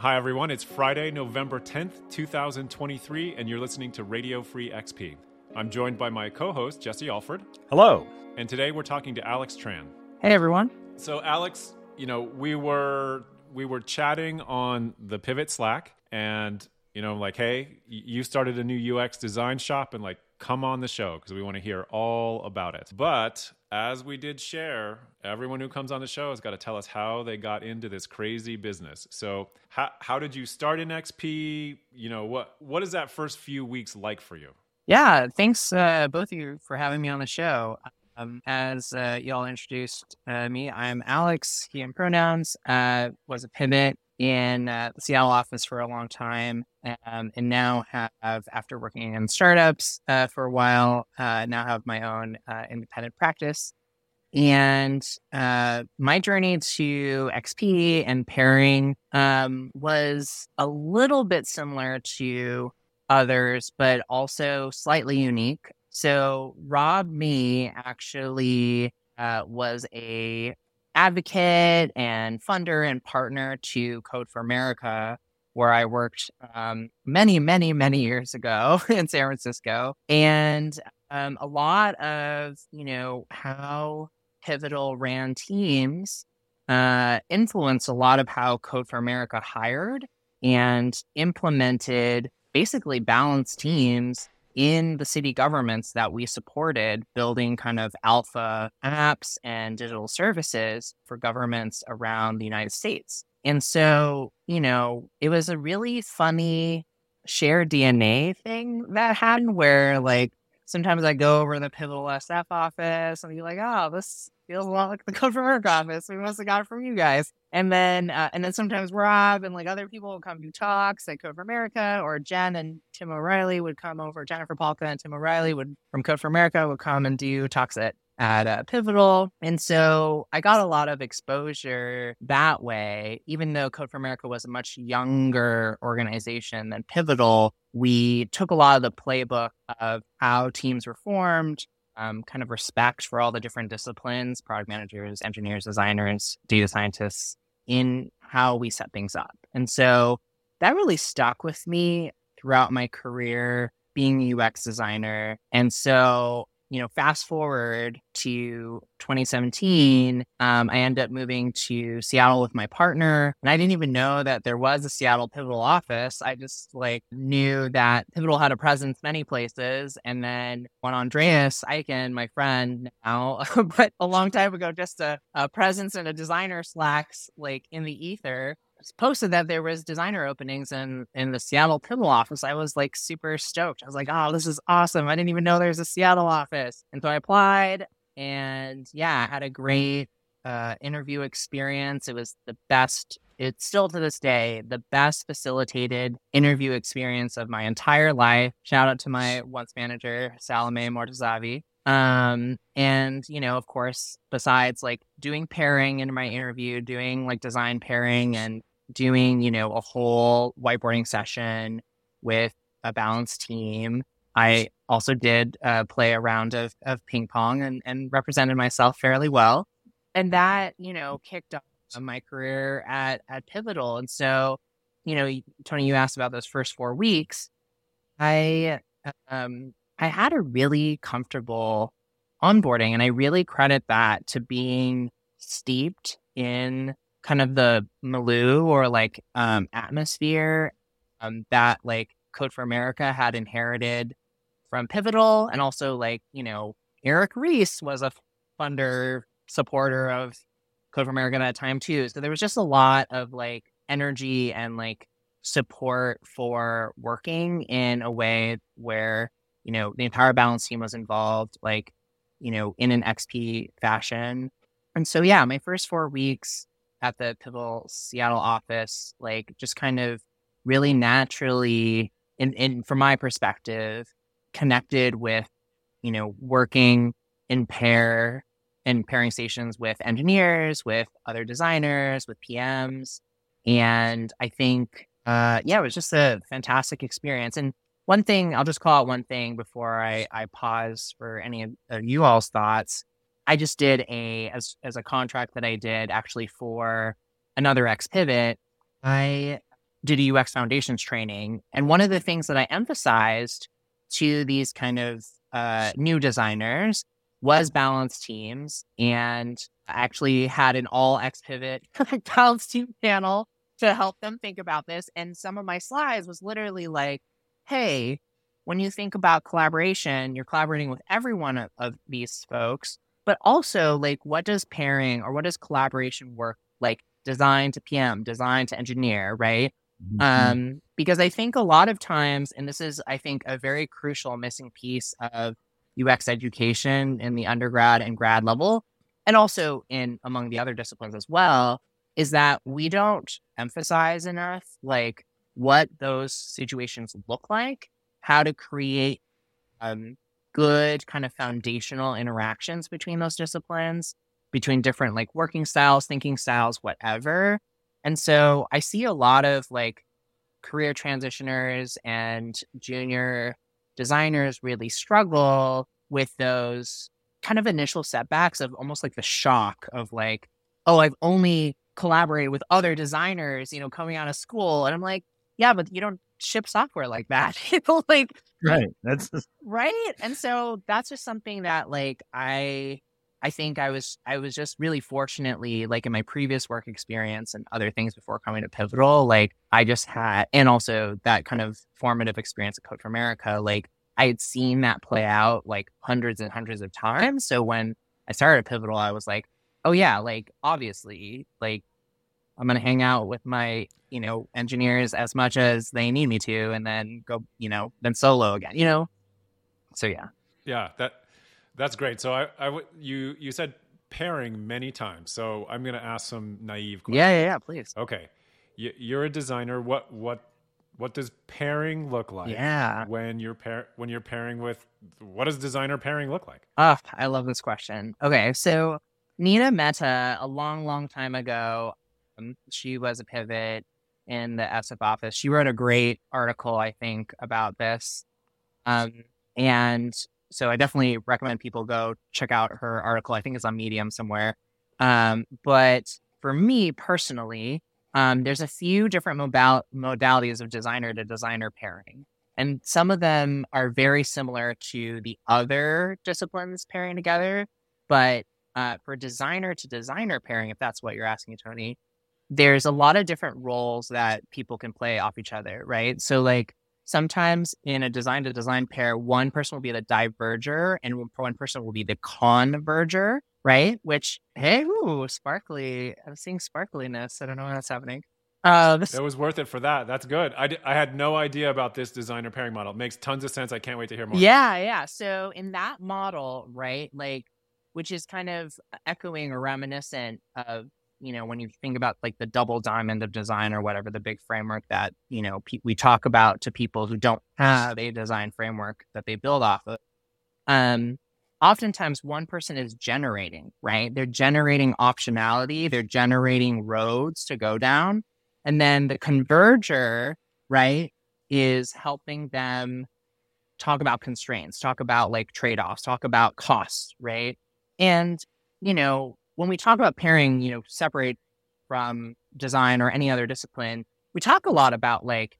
Hi, everyone. It's Friday, November 10th, 2023, and you're listening to Radio Free XP. I'm joined by my co host, Jesse Alford. Hello. And today we're talking to Alex Tran. Hey, everyone. So, Alex, you know, we were we were chatting on the Pivot Slack, and you know, like, hey, you started a new UX design shop, and like, come on the show because we want to hear all about it. But as we did share, everyone who comes on the show has got to tell us how they got into this crazy business. So, how, how did you start in XP? You know, what what is that first few weeks like for you? Yeah, thanks uh, both of you for having me on the show. Um, as uh, y'all introduced uh, me, I'm Alex, he and pronouns, uh, was a pivot in uh, the Seattle office for a long time, um, and now have, after working in startups uh, for a while, uh, now have my own uh, independent practice. And uh, my journey to XP and pairing um, was a little bit similar to others, but also slightly unique. So, Rob Mee actually uh, was a advocate and funder and partner to Code for America, where I worked um, many, many, many years ago in San Francisco. And um, a lot of, you know, how Pivotal ran teams uh, influenced a lot of how Code for America hired and implemented basically balanced teams in the city governments that we supported building kind of alpha apps and digital services for governments around the United States. And so, you know, it was a really funny shared DNA thing that happened where like sometimes I go over to the Pivotal SF office and be like, oh, this feels a lot like the Code for Work office. We must have got it from you guys. And then, uh, and then sometimes Rob and like other people will come do talks at Code for America, or Jen and Tim O'Reilly would come over. Jennifer Pahlka and Tim O'Reilly would from Code for America would come and do talks at at uh, Pivotal. And so I got a lot of exposure that way. Even though Code for America was a much younger organization than Pivotal, we took a lot of the playbook of how teams were formed, um, kind of respect for all the different disciplines product managers, engineers, designers, data scientists in how we set things up. And so that really stuck with me throughout my career being a UX designer. And so you know, fast forward to 2017, um, I ended up moving to Seattle with my partner. And I didn't even know that there was a Seattle Pivotal office. I just like knew that Pivotal had a presence many places. And then when Andreas Eichen, my friend now, but a long time ago, just a, a presence and a designer slacks like in the ether posted that there was designer openings in in the Seattle Pivotal office, I was like super stoked. I was like, "Oh, this is awesome! I didn't even know there's a Seattle office." And so I applied, and yeah, I had a great uh, interview experience. It was the best. It's still to this day the best facilitated interview experience of my entire life. Shout out to my once manager Salome Mortazavi. Um, and you know, of course, besides like doing pairing in my interview, doing like design pairing and doing, you know, a whole whiteboarding session with a balanced team. I also did uh, play a round of, of ping pong and, and represented myself fairly well. And that, you know, kicked off my career at, at Pivotal. And so, you know, Tony, you asked about those first four weeks. I, um, I had a really comfortable onboarding and I really credit that to being steeped in kind of the milieu or like um, atmosphere um, that like Code for America had inherited from Pivotal, and also like you know Eric Ries was a funder supporter of Code for America at that time too. So there was just a lot of like energy and like support for working in a way where you know the entire balance team was involved, like you know in an XP fashion. And so yeah, my first four weeks at the Pivotal Seattle office, like just kind of really naturally, in, in from my perspective, connected with, you know, working in pair and pairing stations with engineers, with other designers, with PMs. And I think, uh, yeah, it was just a fantastic experience. And one thing, I'll just call out one thing before I, I pause for any of you all's thoughts. I just did a as as a contract that I did actually for another X pivot. I did a UX foundations training. And one of the things that I emphasized to these kind of uh, new designers was balanced teams and actually had an all X pivot balanced team panel to help them think about this. And some of my slides was literally like, hey, when you think about collaboration, you're collaborating with every one of, of these folks, but also like what does pairing or what does collaboration work like design to PM, design to engineer, right? Mm-hmm. Um, because I think a lot of times, and this is, I think, a very crucial missing piece of UX education in the undergrad and grad level, and also in among the other disciplines as well, is that we don't emphasize enough like what those situations look like how to create um, good kind of foundational interactions between those disciplines, between different like working styles, thinking styles, whatever. And so I see a lot of like career transitioners and junior designers really struggle with those kind of initial setbacks of almost like the shock of like, oh, I've only collaborated with other designers, you know, coming out of school. And I'm like, yeah, but you don't ship software like that. like right. That's just... right. And so that's just something that like I I think I was I was just really fortunately like in my previous work experience and other things before coming to Pivotal, like I just had and also that kind of formative experience at Code for America, like I had seen that play out like hundreds and hundreds of times. So when I started at Pivotal, I was like, oh yeah, like obviously, like I'm going to hang out with my, you know, engineers as much as they need me to, and then go, you know, then solo again, you know? So yeah. Yeah. That, that's great. So I, I w- you, you said pairing many times. So I'm going to ask some naive questions. Yeah. Yeah. Yeah. Please. Okay. You, you're a designer. What, what, what does pairing look like? Yeah. When you're pair when you're pairing with what does designer pairing look like? Oh, I love this question. Okay, so Nina Mehta a long, long time ago um, she was a pivot in the SF office. She wrote a great article, I think, about this. Um, and so I definitely recommend people go check out her article. I think it's on Medium somewhere. Um, but for me personally, um, there's a few different modal- modalities of designer to designer pairing. And some of them are very similar to the other disciplines pairing together. But uh, for designer to designer pairing, if that's what you're asking, Tony, there's a lot of different roles that people can play off each other, right? So like sometimes in a design to design pair, one person will be the diverger and one person will be the converger, right? Which, hey, ooh, sparkly. I'm seeing sparkliness. I don't know what's happening. Uh, this... It was worth it for that. That's good. I, d- I had no idea about this designer pairing model. It makes tons of sense. I can't wait to hear more. Yeah, yeah. So in that model, right, like, which is kind of echoing or reminiscent of you know, when you think about like the double diamond of design or whatever, the big framework that, you know, pe- we talk about to people who don't have a design framework that they build off of. Um, oftentimes one person is generating, right? They're generating optionality, they're generating roads to go down. And then the converger, right, is helping them talk about constraints, talk about like trade offs, talk about costs, right? And, you know, when we talk about pairing, you know, separate from design or any other discipline, we talk a lot about like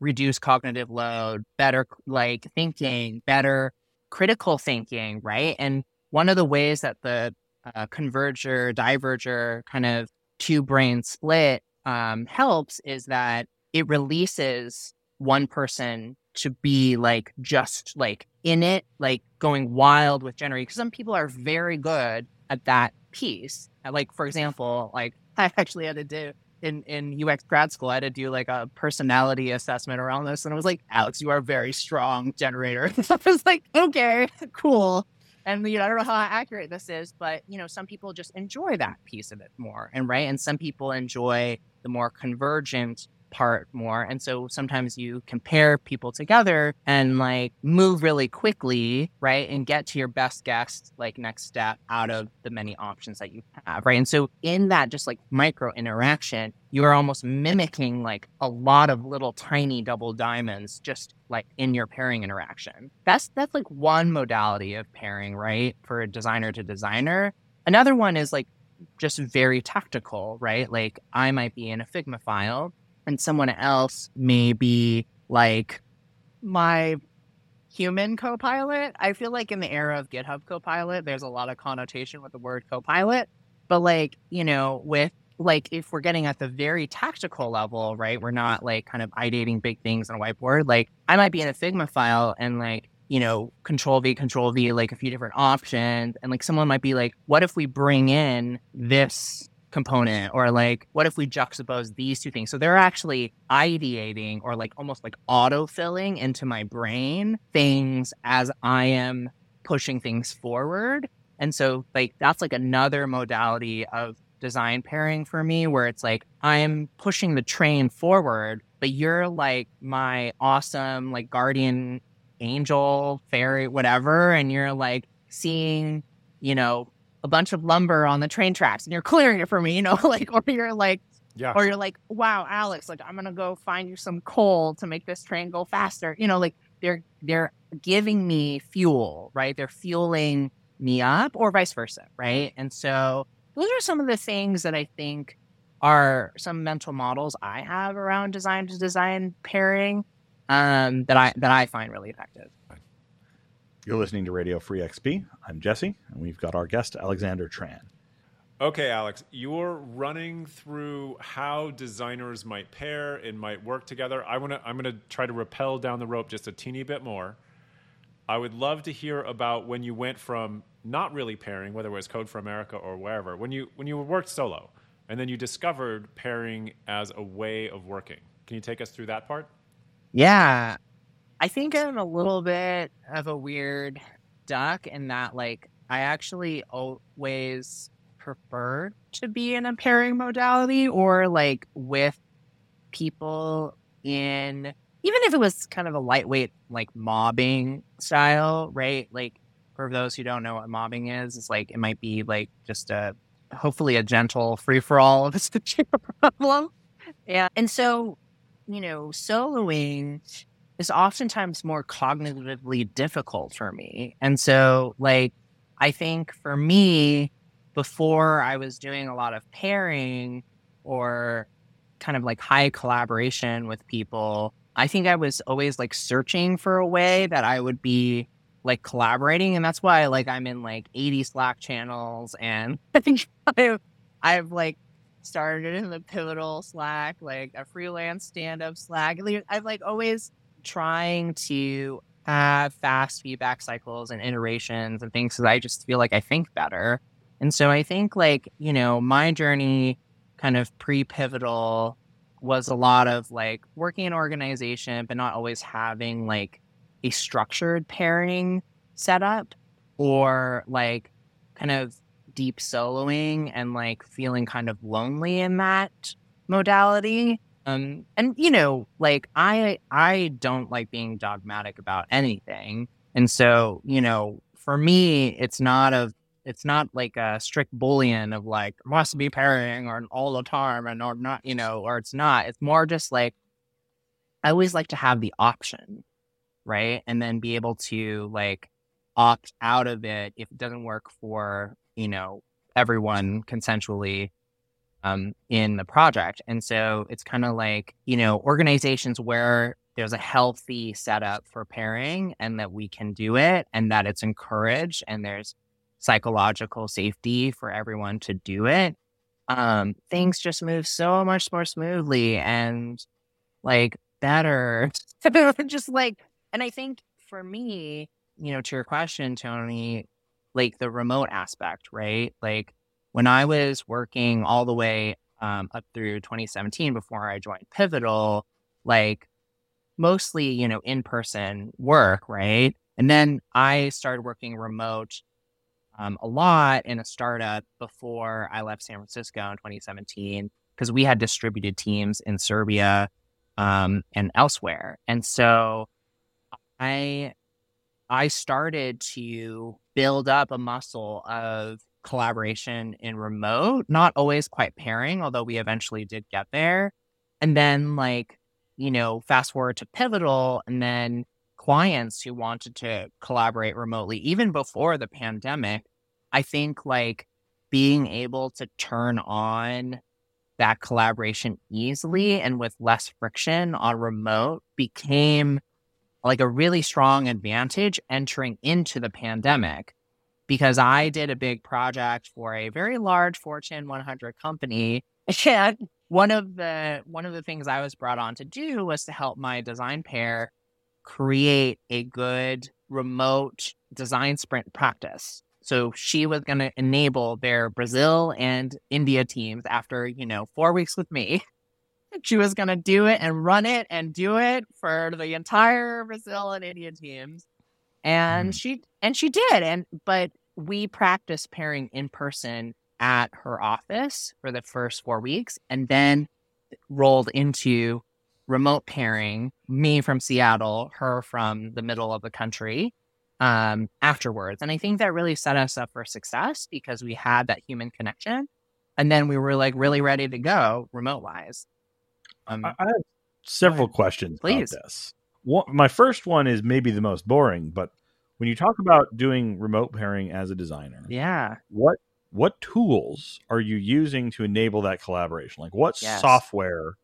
reduce cognitive load, better like thinking, better critical thinking, right? And one of the ways that the uh, converger, diverger kind of two brain split um, helps is that it releases one person to be like just like in it, like going wild with generating. Because some people are very good at that piece. Like for example, like I actually had to do in in UX grad school, I had to do like a personality assessment around this, and I was like, Alex, you are a very strong generator. I was like, okay, cool. And you know, I don't know how accurate this is, but you know, some people just enjoy that piece of it more, and right, and some people enjoy the more convergent part more. And so sometimes you compare people together and like move really quickly, right? And get to your best guess, like next step out of the many options that you have, right? And so in that just like micro interaction, you are almost mimicking like a lot of little tiny double diamonds just like in your pairing interaction. That's that's like one modality of pairing, right? For a designer to designer. Another one is like just very tactical, right? Like I might be in a Figma file and someone else may be like my human co-pilot. I feel like in the era of GitHub Copilot, there's a lot of connotation with the word co-pilot, but like, you know, with like if we're getting at the very tactical level, right? We're not like kind of ideating big things on a whiteboard. Like I might be in a Figma file and like, you know, control V, control V, like a few different options. And like someone might be like, what if we bring in this component or like what if we juxtapose these two things? So they're actually ideating or like almost like auto-filling into my brain things as i am pushing things forward. And so like that's like another modality of design pairing for me where it's like i'm pushing the train forward but you're like my awesome like guardian angel fairy whatever and you're like seeing you know a bunch of lumber on the train tracks and you're clearing it for me, you know, like, or you're like, yeah. or you're like, wow, Alex, like, I'm going to go find you some coal to make this train go faster. You know, like they're, they're giving me fuel, right? They're fueling me up or vice versa. Right. And so those are some of the things that I think are some mental models I have around design to design pairing um, that I, that I find really effective. You're listening to Radio Free XP. I'm Jesse, and we've got our guest, Alexander Tran. Okay, Alex, you're running through how designers might pair and might work together. I want to. I'm going to try to rappel down the rope just a teeny bit more. I would love to hear about when you went from not really pairing, whether it was Code for America or wherever, when you when you worked solo, and then you discovered pairing as a way of working. Can you take us through that part? Yeah, I think I'm a little bit of a weird duck in that, like, I actually always prefer to be in a pairing modality or like with people in, even if it was kind of a lightweight, like mobbing style, right? Like, for those who don't know what mobbing is, it's like it might be like just a hopefully a gentle free for all of a problem. Yeah. And so, you know, soloing is oftentimes more cognitively difficult for me. And so, like, I think for me, before I was doing a lot of pairing or kind of like high collaboration with people, I think I was always like searching for a way that I would be like collaborating. And that's why like I'm in like 80 Slack channels and I think I've, I've like started in the pivotal Slack, like a freelance stand up Slack. I've like always trying to have fast feedback cycles and iterations and things because I just feel like I think better. And so I think like, you know, my journey kind of pre pivotal was a lot of like working in organization, but not always having like a structured pairing setup or like kind of deep soloing and like feeling kind of lonely in that modality. Um, and you know, like I I don't like being dogmatic about anything. And so, you know, for me, it's not a it's not like a strict boolean of like must be pairing or all the time and or not, you know, or it's not. It's more just like I always like to have the option, right? And then be able to like opt out of it if it doesn't work for, you know, everyone consensually um, in the project. And so it's kind of like, you know, organizations where there's a healthy setup for pairing and that we can do it and that it's encouraged and there's psychological safety for everyone to do it. Um, things just move so much more smoothly and like better. just like, and I think for me, you know, to your question, Tony, like the remote aspect, right? Like when I was working all the way um, up through 2017 before I joined Pivotal, like mostly, you know, in person work, right? And then I started working remote um, a lot in a startup before I left San Francisco in 2017 because we had distributed teams in Serbia um, and elsewhere. And so I I started to build up a muscle of collaboration in remote, not always quite pairing, although we eventually did get there. And then, like, you know, fast forward to Pivotal and then clients who wanted to collaborate remotely, even before the pandemic. I think like being able to turn on that collaboration easily and with less friction on remote became like a really strong advantage entering into the pandemic because I did a big project for a very large Fortune 100 company. And one of the one of the things I was brought on to do was to help my design pair create a good remote design sprint practice. So she was going to enable their Brazil and India teams after, you know, 4 weeks with me. she was going to do it and run it and do it for the entire Brazil and India teams. And mm. she and she did and but we practiced pairing in person at her office for the first 4 weeks and then rolled into remote pairing, me from Seattle, her from the middle of the country um, afterwards. And I think that really set us up for success because we had that human connection. And then we were like really ready to go remote wise. Um, I have several questions Please. about this. One, my first one is maybe the most boring, but when you talk about doing remote pairing as a designer, yeah, what what tools are you using to enable that collaboration? Like what yes. software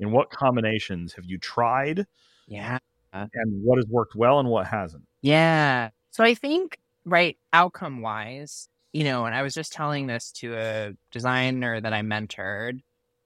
and what combinations have you tried? Yeah. And what has worked well and what hasn't? Yeah. So I think, right, outcome wise, you know, and I was just telling this to a designer that I mentored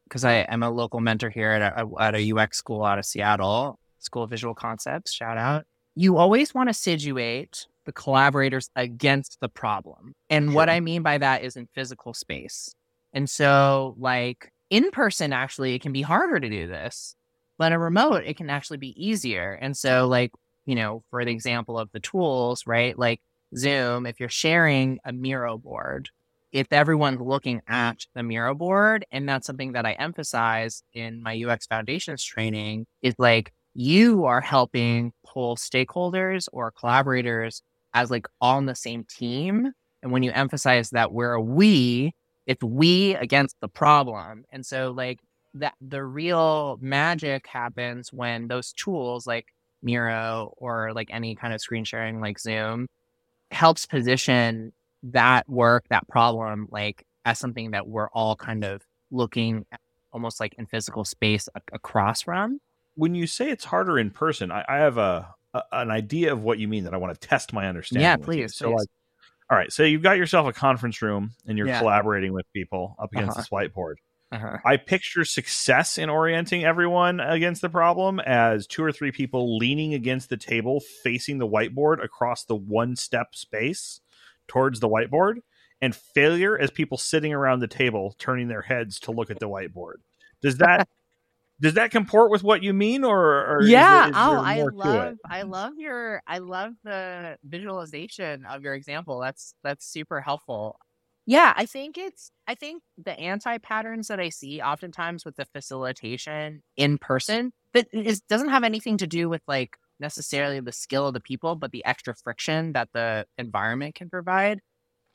because I am a local mentor here at a, at a UX school out of Seattle, School of Visual Concepts, shout out. You always want to situate the collaborators against the problem. And sure. what I mean by that is in physical space. And so, like, in person, actually, it can be harder to do this, but a remote, it can actually be easier. And so, like, you know, for the example of the tools, right? Like Zoom, if you're sharing a Miro board, if everyone's looking at the Miro board, and that's something that I emphasize in my UX foundations training, is like you are helping pull stakeholders or collaborators as like all on the same team. And when you emphasize that we're a we, it's we against the problem. And so like that the real magic happens when those tools like Miro or like any kind of screen sharing like Zoom helps position that work, that problem, like as something that we're all kind of looking almost like in physical space a- across from. When you say it's harder in person, I, I have a, a, an idea of what you mean that I want to test my understanding. Yeah, please. So like all right, so you've got yourself a conference room and you're yeah. collaborating with people up against uh-huh. this whiteboard. Uh-huh. I picture success in orienting everyone against the problem as two or three people leaning against the table facing the whiteboard across the one step space towards the whiteboard, and failure as people sitting around the table turning their heads to look at the whiteboard. Does that does that comport with what you mean or, or yeah is oh, there, is oh i love i love your i love the visualization of your example. That's that's super helpful. Yeah i think it's i think the anti patterns that i see oftentimes with the facilitation in person that is doesn't have anything to do with like necessarily the skill of the people but the extra friction that the environment can provide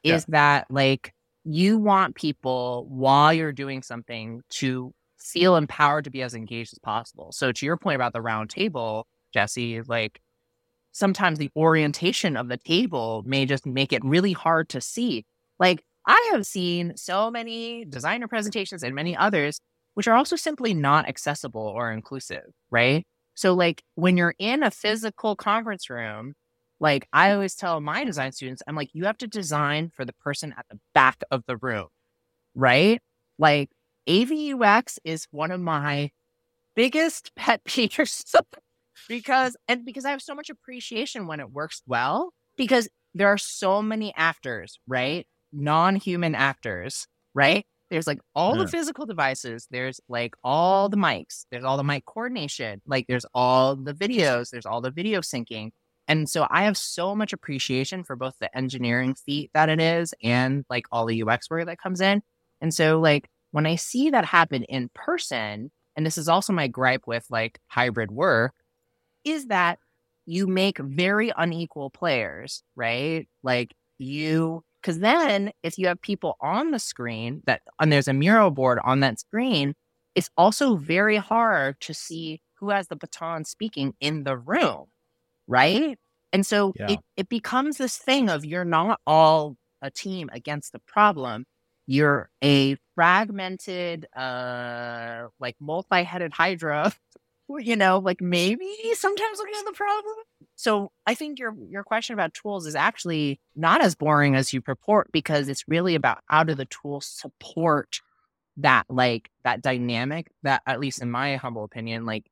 is yeah. that like you want people while you're doing something to feel empowered to be as engaged as possible. So to your point about the round table, Jesse, like sometimes the orientation of the table may just make it really hard to see. Like I have seen so many designer presentations and many others which are also simply not accessible or inclusive, right? So like when you're in a physical conference room, like I always tell my design students, I'm like you have to design for the person at the back of the room, right? Like AVUX is one of my biggest pet peeves because and because I have so much appreciation when it works well because there are so many actors, right? Non-human actors, right? There's like all yeah. the physical devices, there's like all the mics, there's all the mic coordination, like there's all the videos, there's all the video syncing. And so I have so much appreciation for both the engineering feat that it is and like all the UX work that comes in. And so like when I see that happen in person, and this is also my gripe with like hybrid work, is that you make very unequal players, right? Like you, because then if you have people on the screen that, and there's a mural board on that screen, it's also very hard to see who has the baton speaking in the room, right? And so yeah. it, it becomes this thing of you're not all a team against the problem. You're a fragmented, uh, like multi-headed Hydra, you know, like maybe sometimes looking at the problem. So I think your your question about tools is actually not as boring as you purport because it's really about how do the tools support that like that dynamic that at least in my humble opinion, like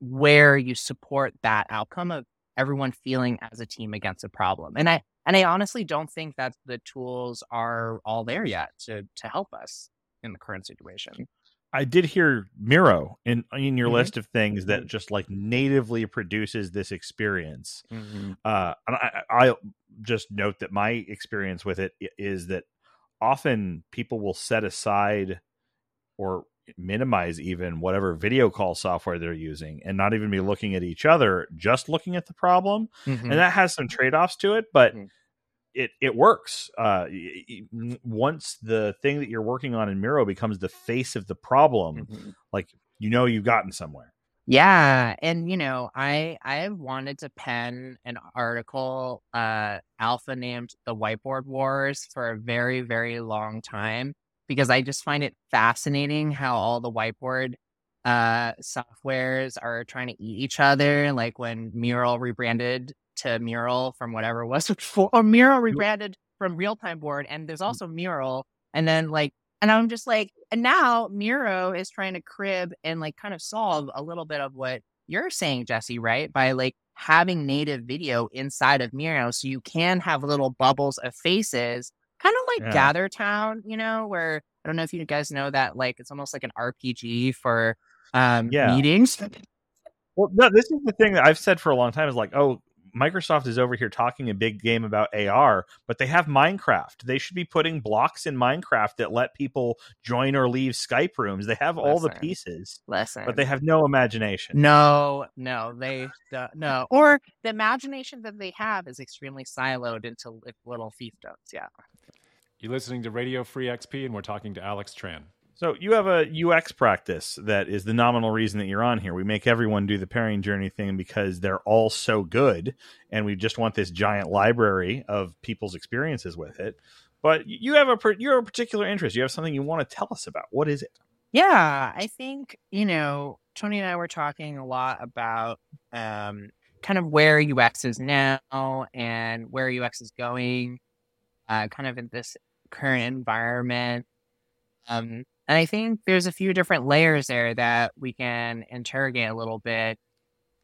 where you support that outcome of everyone feeling as a team against a problem. And I and I honestly don't think that the tools are all there yet to to help us in the current situation. I did hear Miro in in your mm-hmm. list of things that just like natively produces this experience. Mm-hmm. Uh, and I, I just note that my experience with it is that often people will set aside or minimize even whatever video call software they're using and not even be looking at each other just looking at the problem mm-hmm. and that has some trade-offs to it but mm-hmm. It it works uh, once the thing that you're working on in miro becomes the face of the problem mm-hmm. like you know you've gotten somewhere yeah and you know i i wanted to pen an article uh alpha named the whiteboard wars for a very very long time because I just find it fascinating how all the whiteboard uh softwares are trying to eat each other. Like when Mural rebranded to Mural from whatever was before, or Mural rebranded from Real Time Board, and there's mm. also Mural, and then like, and I'm just like, and now Miro is trying to crib and like kind of solve a little bit of what you're saying, Jesse, right? By like having native video inside of Miro, so you can have little bubbles of faces kind of like yeah. Gather Town, you know, where I don't know if you guys know that, like it's almost like an RPG for um yeah. meetings. Well, no, this is the thing that I've said for a long time is like, oh, Microsoft is over here talking a big game about AR, but they have Minecraft. They should be putting blocks in Minecraft that let people join or leave Skype rooms. They have Listen. all the pieces. Listen. But they have no imagination. No, no, they uh, no. Or the imagination that they have is extremely siloed into little fiefdoms. Yeah. You're listening to Radio Free XP, and we're talking to Alex Tran. So you have a UX practice that is the nominal reason that you're on here. We make everyone do the pairing journey thing because they're all so good, and we just want this giant library of people's experiences with it. But you have a you have a particular interest. You have something you want to tell us about. What is it? Yeah, I think you know Tony and I were talking a lot about um, kind of where UX is now and where UX is going, uh, kind of in this current environment. Um, and I think there's a few different layers there that we can interrogate a little bit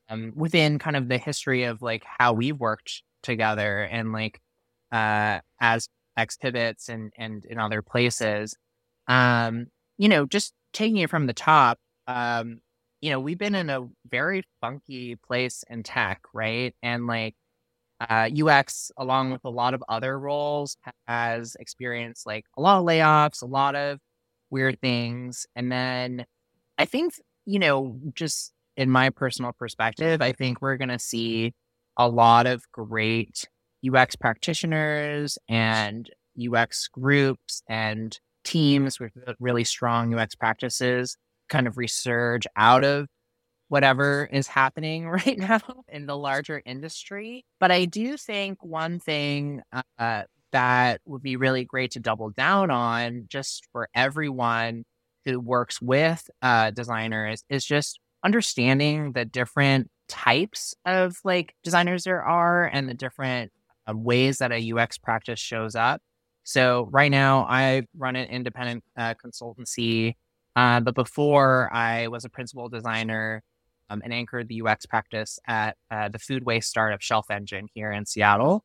um, within kind of the history of like how we've worked together and like uh, as X pivots and and in other places. Um, you know, just taking it from the top, um, you know, we've been in a very funky place in tech, right? And like uh, UX, along with a lot of other roles, has experienced like a lot of layoffs, a lot of weird things. And then I think, you know, just in my personal perspective, I think we're going to see a lot of great UX practitioners and UX groups and teams with really strong UX practices kind of resurge out of whatever is happening right now in the larger industry. But I do think one thing uh, that would be really great to double down on just for everyone who works with uh, designers is just understanding the different types of like designers there are and the different uh, ways that a UX practice shows up. So right now I run an independent uh, consultancy, uh, but before I was a principal designer um, and anchored the UX practice at uh, the food waste startup Shelf Engine here in Seattle.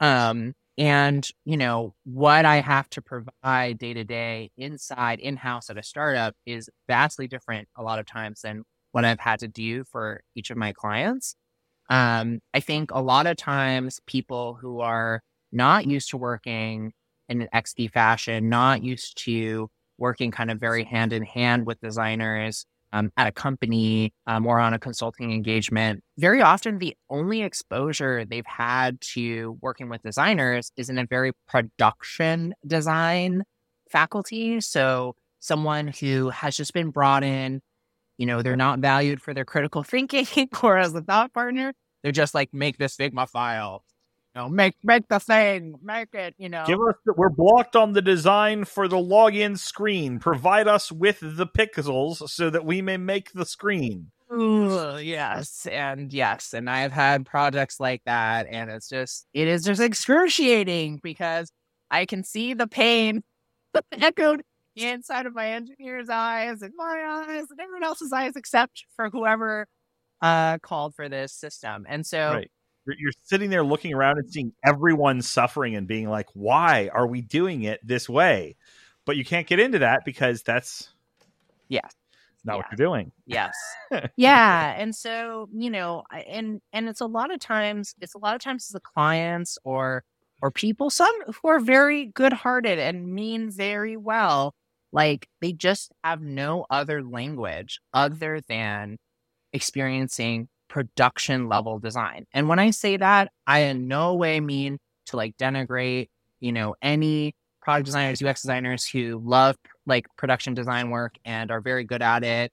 Um, and you know what I have to provide day to day inside in house at a startup is vastly different a lot of times than what I've had to do for each of my clients. Um, I think a lot of times people who are not used to working in an XP fashion, not used to working kind of very hand in hand with designers, um, at a company um, or on a consulting engagement, very often the only exposure they've had to working with designers is in a very production design faculty. So, someone who has just been brought in, you know, they're not valued for their critical thinking or as a thought partner. They're just like, make this Figma file. Know, make make the thing, make it, you know. Give us the, we're blocked on the design for the login screen. Provide us with the pixels so that we may make the screen. Ooh, yes, and yes, and I've had projects like that, and it's just it is just excruciating because I can see the pain echoed inside of my engineer's eyes and my eyes and everyone else's eyes except for whoever uh called for this system. And so right. You're sitting there looking around and seeing everyone suffering and being like, "Why are we doing it this way?" But you can't get into that because that's yes not yeah. what you're doing. Yes. yeah. And so, you know, and and it's a lot of times it's a lot of times the clients or or people, some who are very good hearted and mean very well, like they just have no other language other than experiencing production level design. And when I say that, I in no way mean to like denigrate, you know, any product designers, UX designers who love like production design work and are very good at it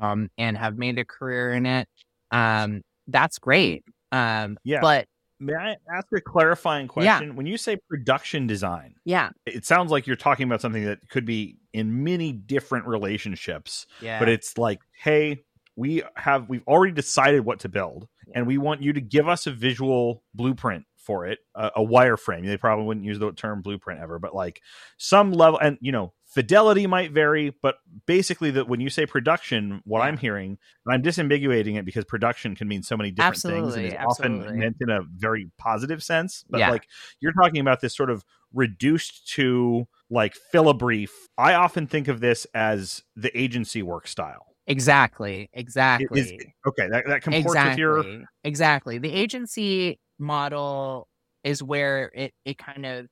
um, and have made a career in it. Um, that's great. Um, yeah. But may I ask a clarifying question? Yeah. When you say production design, yeah, it sounds like you're talking about something that could be in many different relationships. Yeah. But it's like, hey, we have we've already decided what to build, and we want you to give us a visual blueprint for it, a, a wireframe. They probably wouldn't use the term blueprint ever, but like some level, and you know, fidelity might vary, but basically, that when you say production, what yeah. I'm hearing, and I'm disambiguating it because production can mean so many different absolutely, things, and is absolutely. often meant in a very positive sense. But yeah. like you're talking about this sort of reduced to like filibrief. I often think of this as the agency work style. Exactly. Exactly. Is, okay, that, that comports exactly. with your exactly. The agency model is where it it kind of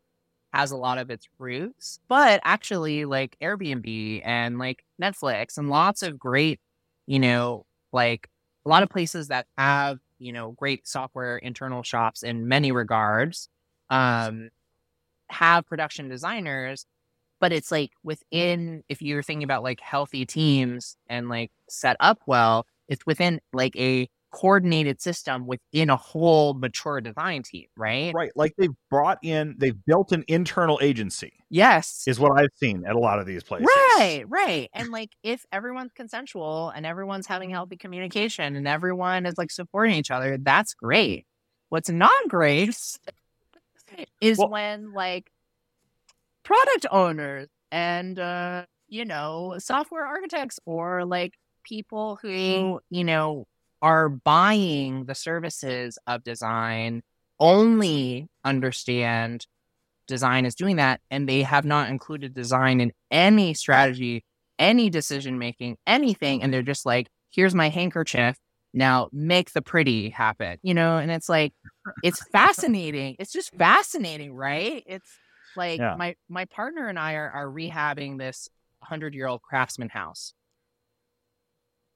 has a lot of its roots. But actually, like Airbnb and like Netflix and lots of great, you know, like a lot of places that have, you know, great software internal shops in many regards, um, have production designers. But it's like within, if you're thinking about like healthy teams and like set up well, it's within like a coordinated system within a whole mature design team, right? Right. Like they've brought in, they've built an internal agency. Yes. Is what I've seen at a lot of these places. Right, right. And like if everyone's consensual and everyone's having healthy communication and everyone is like supporting each other, that's great. What's not great is well, when like product owners and uh you know software architects or like people who you know are buying the services of design only understand design is doing that and they have not included design in any strategy any decision making anything and they're just like here's my handkerchief. Now make the pretty happen. You know and it's like it's fascinating. It's just fascinating right? It's like yeah. my my partner and i are, are rehabbing this 100 year old craftsman house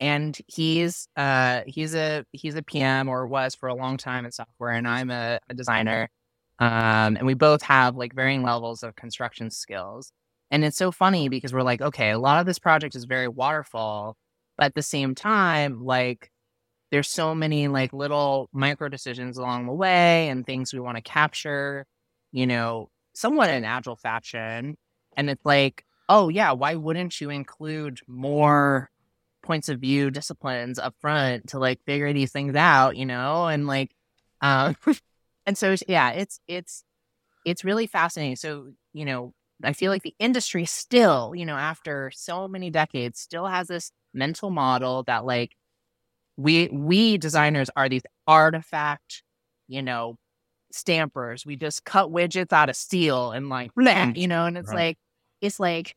and he's uh he's a he's a PM or was for a long time in software, and I'm a, a designer. Um, and we both have like varying levels of construction skills. And it's so funny because we're like, okay, a lot of this project is very waterfall, but at the same time, like there's so many like little micro decisions along the way and things we want to capture, you know, somewhat in agile fashion. And it's like, oh yeah, why wouldn't you include more points of view disciplines up front to like figure these things out, you know, and like, um, and so yeah, it's it's it's really fascinating. So you know, I feel like the industry still, you know, after so many decades, still has this mental model that like we we designers are these artifact, you know, stampers. We just cut widgets out of steel and like, blah, you know, and it's right. like it's like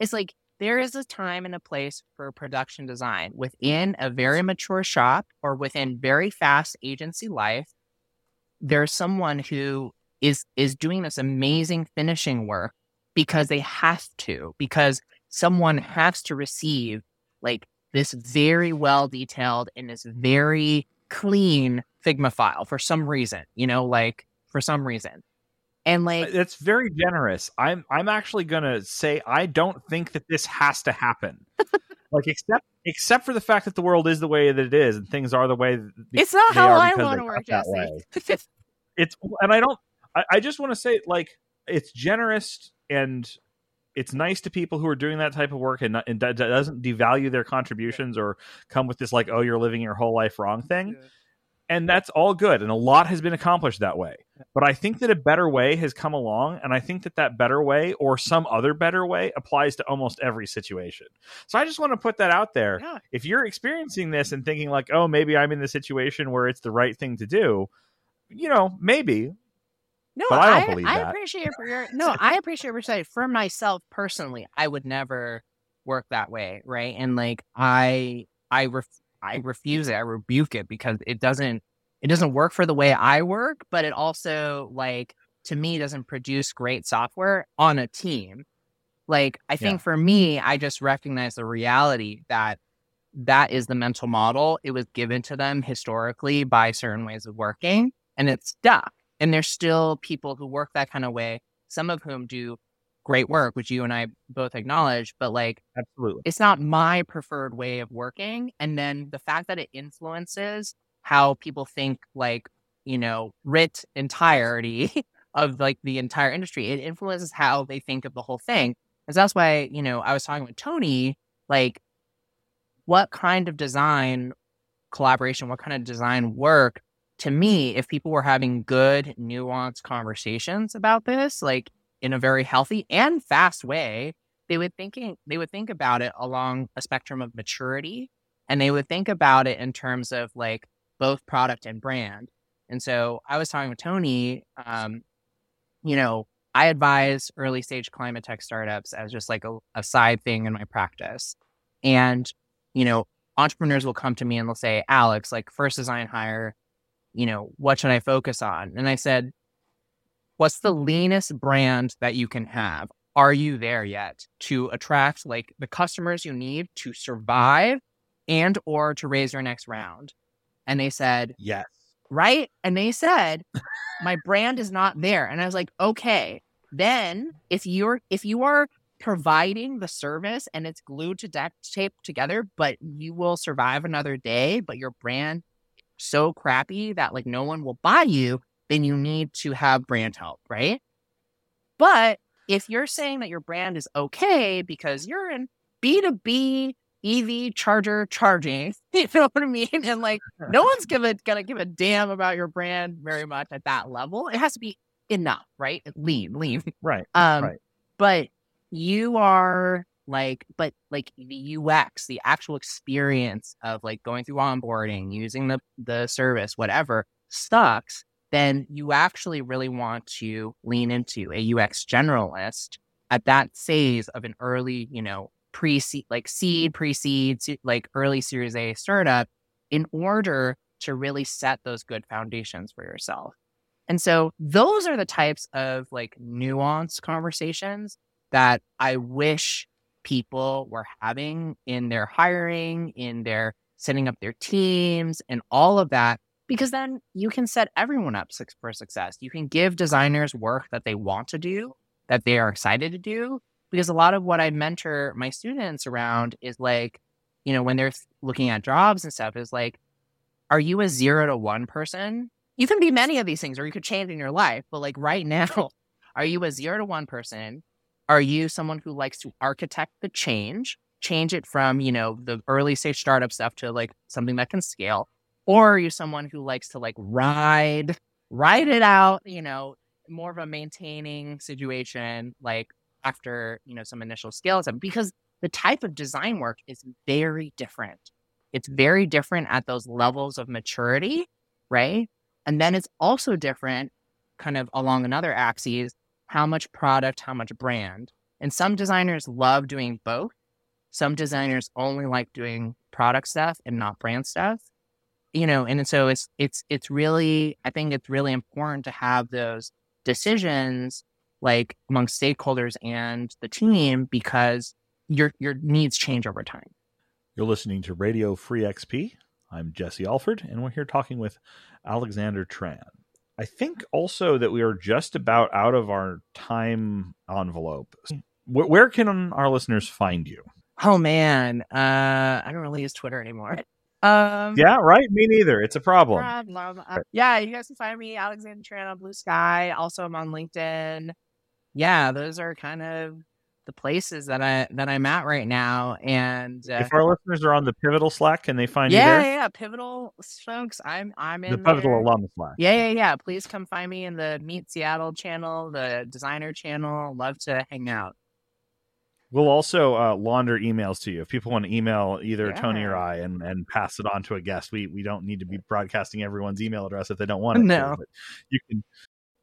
it's like there is a time and a place for production design within a very mature shop or within very fast agency life. There's someone who is is doing this amazing finishing work because they have to, because someone has to receive like this very well detailed and this very clean Figma file for some reason, you know, like for some reason. And uh, like it's very generous. I'm I'm actually gonna say I don't think that this has to happen. like except except for the fact that the world is the way that it is and things are the way it's not how I want to work, Jesse. it's and I don't. I, I just want to say like it's generous and it's nice to people who are doing that type of work and, and doesn't devalue their contributions or come with this like oh you're living your whole life wrong thing. Yeah and that's all good and a lot has been accomplished that way but i think that a better way has come along and i think that that better way or some other better way applies to almost every situation so i just want to put that out there yeah. if you're experiencing this and thinking like oh maybe i'm in the situation where it's the right thing to do you know maybe no, but I don't I, believe I that. appreciate for your no, I appreciate your perspective. For myself personally, I would never work that way, right? And like I I ref, I refuse it. I rebuke it because it doesn't it doesn't work for the way I work, but it also like to me doesn't produce great software on a team. Like I think yeah. for me, I just recognize the reality that that is the mental model. It was given to them historically by certain ways of working and it's stuck. And there's still people who work that kind of way, some of whom do great work, which you and I both acknowledge, but like, absolutely, it's not my preferred way of working. And then the fact that it influences how people think, like, you know, writ entirety of like the entire industry, it influences how they think of the whole thing. And that's why, you know, I was talking with Tony, like, what kind of design collaboration, what kind of design work to me, if people were having good, nuanced conversations about this, like in a very healthy and fast way, they would thinking they would think about it along a spectrum of maturity and they would think about it in terms of like both product and brand. And so I was talking with Tony, um, you know, I advise early stage climate tech startups as just like a, a side thing in my practice. And, you know, entrepreneurs will come to me and they'll say, Alex, like first design hire, you know, what should I focus on? And I said, what's the leanest brand that you can have? Are you there yet to attract like the customers you need to survive and or to raise your next round? And they said, yes. Right? And they said, my brand is not there. And I was like, okay, then if you're if you are providing the service and it's glued to duct tape together, but you will survive another day, but your brand so crappy that like no one will buy you, then you need to have brand help, right? But if you're saying that your brand is okay because you're in B2B EV charger charging, you know what I mean? And like no one's gonna gonna give a damn about your brand very much at that level. It has to be enough, right? Lean, lean. Right. Um right. but you are like but like the UX, the actual experience of like going through onboarding, using the the service, whatever, sucks then you actually really want to lean into a UX generalist at that phase of an early, you know, pre seed, like seed, pre seed, like early series A startup in order to really set those good foundations for yourself. And so those are the types of like nuanced conversations that I wish people were having in their hiring, in their setting up their teams, and all of that because then you can set everyone up for success. You can give designers work that they want to do, that they are excited to do. Because a lot of what I mentor my students around is like, you know, when they're looking at jobs and stuff, is like, are you a zero to one person? You can be many of these things, or you could change in your life. But like right now, are you a zero to one person? Are you someone who likes to architect the change, change it from, you know, the early stage startup stuff to like something that can scale? Or are you someone who likes to like ride ride it out you know more of a maintaining situation like after you know some initial scales because the type of design work is very different. It's very different at those levels of maturity right? And then it's also different kind of along another axis how much product how much brand. And some designers love doing both. Some designers only like doing product stuff and not brand stuff you know, and so it's it's it's really I think it's really important to have those decisions like among stakeholders and the team because your your needs change over time. You're listening to Radio Free XP. I'm Jesse Alford, and we're here talking with Alexander Tran. I think also that we are just about out of our time envelope. Where can our listeners find you? Oh man, uh, I don't really use Twitter anymore. Um, yeah, right. Me neither. It's a problem. problem. Uh, yeah, you guys can find me Alexander Tran on Bluesky. Also, I'm on LinkedIn. Yeah, those are kind of the places that I that I'm at right now. And uh, if our listeners are on the Pivotal Slack, can they find yeah, you there? Yeah, Pivotal folks. I'm I'm in the Pivotal there. alum Slack. Yeah, yeah, yeah. Please come find me in the Meet Seattle channel, the designer channel. Love to hang out. We'll also uh, launder emails to you if people want to email either yeah. Tony or I and, and pass it on to a guest. We we don't need to be broadcasting everyone's email address if they don't want it. No, to, you can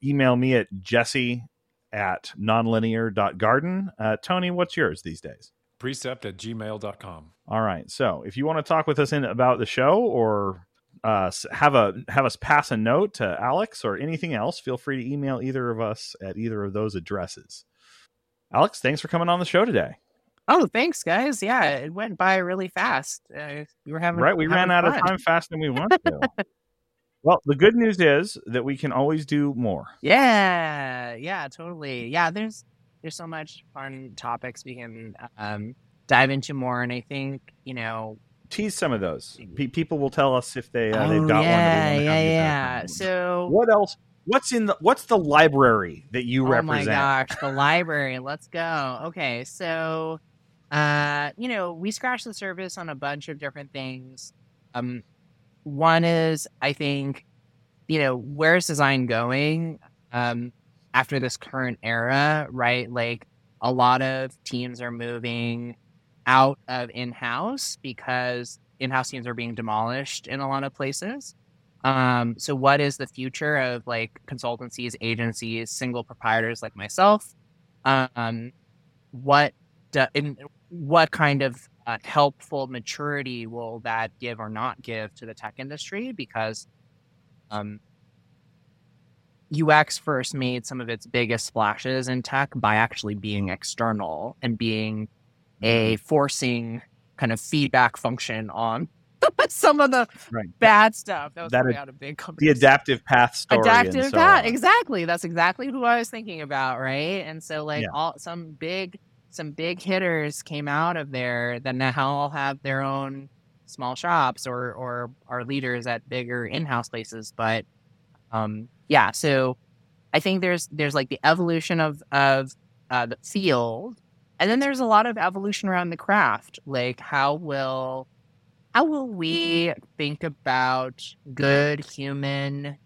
email me at Jesse at nonlinear.garden. Uh, Tony, what's yours these days? Precept at gmail.com. All right. So if you want to talk with us in about the show or uh, have a have us pass a note to Alex or anything else, feel free to email either of us at either of those addresses. Alex, thanks for coming on the show today. Oh, thanks, guys. Yeah, it went by really fast. Uh, we were having right. We having ran out fun. of time faster than we wanted to. Well, the good news is that we can always do more. Yeah, yeah, totally. Yeah, there's there's so much fun topics we can um, dive into more, and I think you know tease some of those. P- people will tell us if they uh, oh, they've got yeah, one. Yeah, yeah, So what else? What's in the What's the library that you oh represent? Oh my gosh, the library. Let's go. Okay, so uh, you know, we scratch the surface on a bunch of different things. Um, one is, I think, you know, where's design going um, after this current era, right? Like a lot of teams are moving out of in house because in house teams are being demolished in a lot of places. Um, so, what is the future of like consultancies, agencies, single proprietors like myself? Um, what do, in, what kind of uh, helpful maturity will that give or not give to the tech industry? Because um, UX first made some of its biggest splashes in tech by actually being external and being a mm-hmm. forcing kind of feedback function on some of the right. bad stuff that was that out of big companies. The adaptive path story. Adaptive so path, on. exactly. That's exactly who I was thinking about, right? And so, like, yeah. all some big, some big hitters came out of there that now all have their own small shops or or are leaders at bigger in-house places. But um, yeah, so I think there's there's like the evolution of of uh, the field, and then there's a lot of evolution around the craft. Like how will how will we think about good human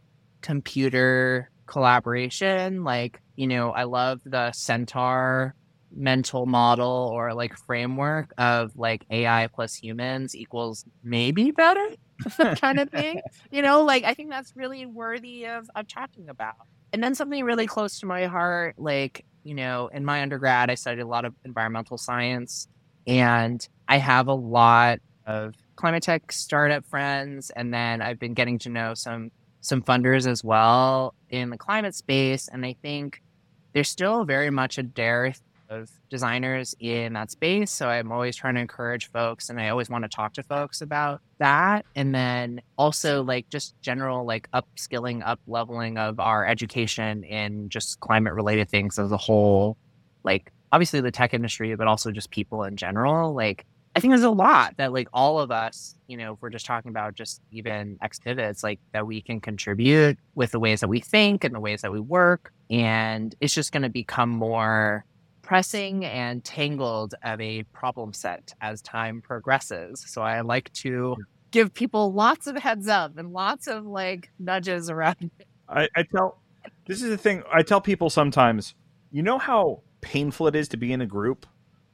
computer collaboration? Like you know, I love the Centaur mental model or like framework of like AI plus humans equals maybe better kind of thing. You know, like I think that's really worthy of, of talking about. And then something really close to my heart, like, you know, in my undergrad, I studied a lot of environmental science and I have a lot of climate tech startup friends. And then I've been getting to know some some funders as well in the climate space. And I think there's still very much a dearth of designers in that space. So I'm always trying to encourage folks and I always want to talk to folks about that. And then also like just general like upskilling, up leveling of our education in just climate related things as a whole. Like obviously the tech industry, but also just people in general. Like I think there's a lot that like all of us, you know, if we're just talking about just even X pivots, like that we can contribute with the ways that we think and the ways that we work. And it's just going to become more pressing and tangled of a problem set as time progresses. So I like to give people lots of heads up and lots of like nudges around. I, I tell this is the thing I tell people sometimes. You know how painful it is to be in a group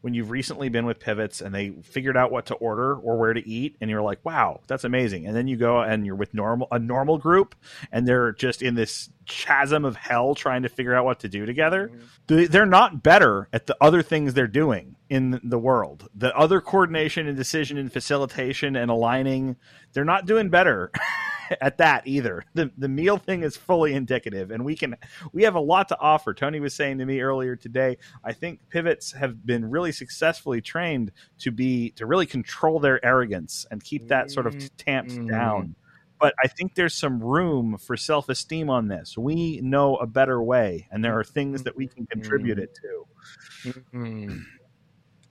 when you've recently been with pivots and they figured out what to order or where to eat and you're like wow that's amazing. And then you go and you're with normal a normal group and they're just in this chasm of hell trying to figure out what to do together. Mm-hmm. they're not better at the other things they're doing in the world. The other coordination and decision and facilitation and aligning they're not doing better at that either. The the meal thing is fully indicative, and we can we have a lot to offer. Tony was saying to me earlier today, I think pivots have been really successfully trained to be to really control their arrogance and keep that sort of tamped mm-hmm. down. But I think there's some room for self esteem on this. We know a better way, and there are things that we can contribute it to. Mm-hmm.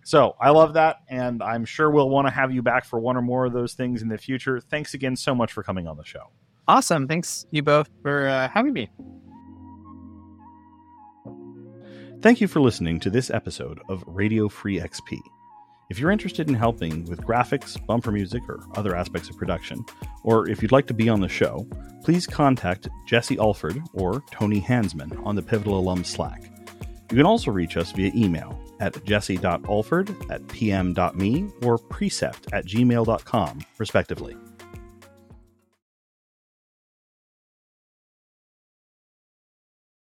So I love that, and I'm sure we'll want to have you back for one or more of those things in the future. Thanks again so much for coming on the show. Awesome. Thanks you both for uh, having me. Thank you for listening to this episode of Radio Free XP. If you're interested in helping with graphics, bumper music, or other aspects of production, or if you'd like to be on the show, please contact Jesse Alford or Tony Hansmann on the Pivotal Alum Slack. You can also reach us via email at jesse.alford at pm.me or precept at gmail.com, respectively.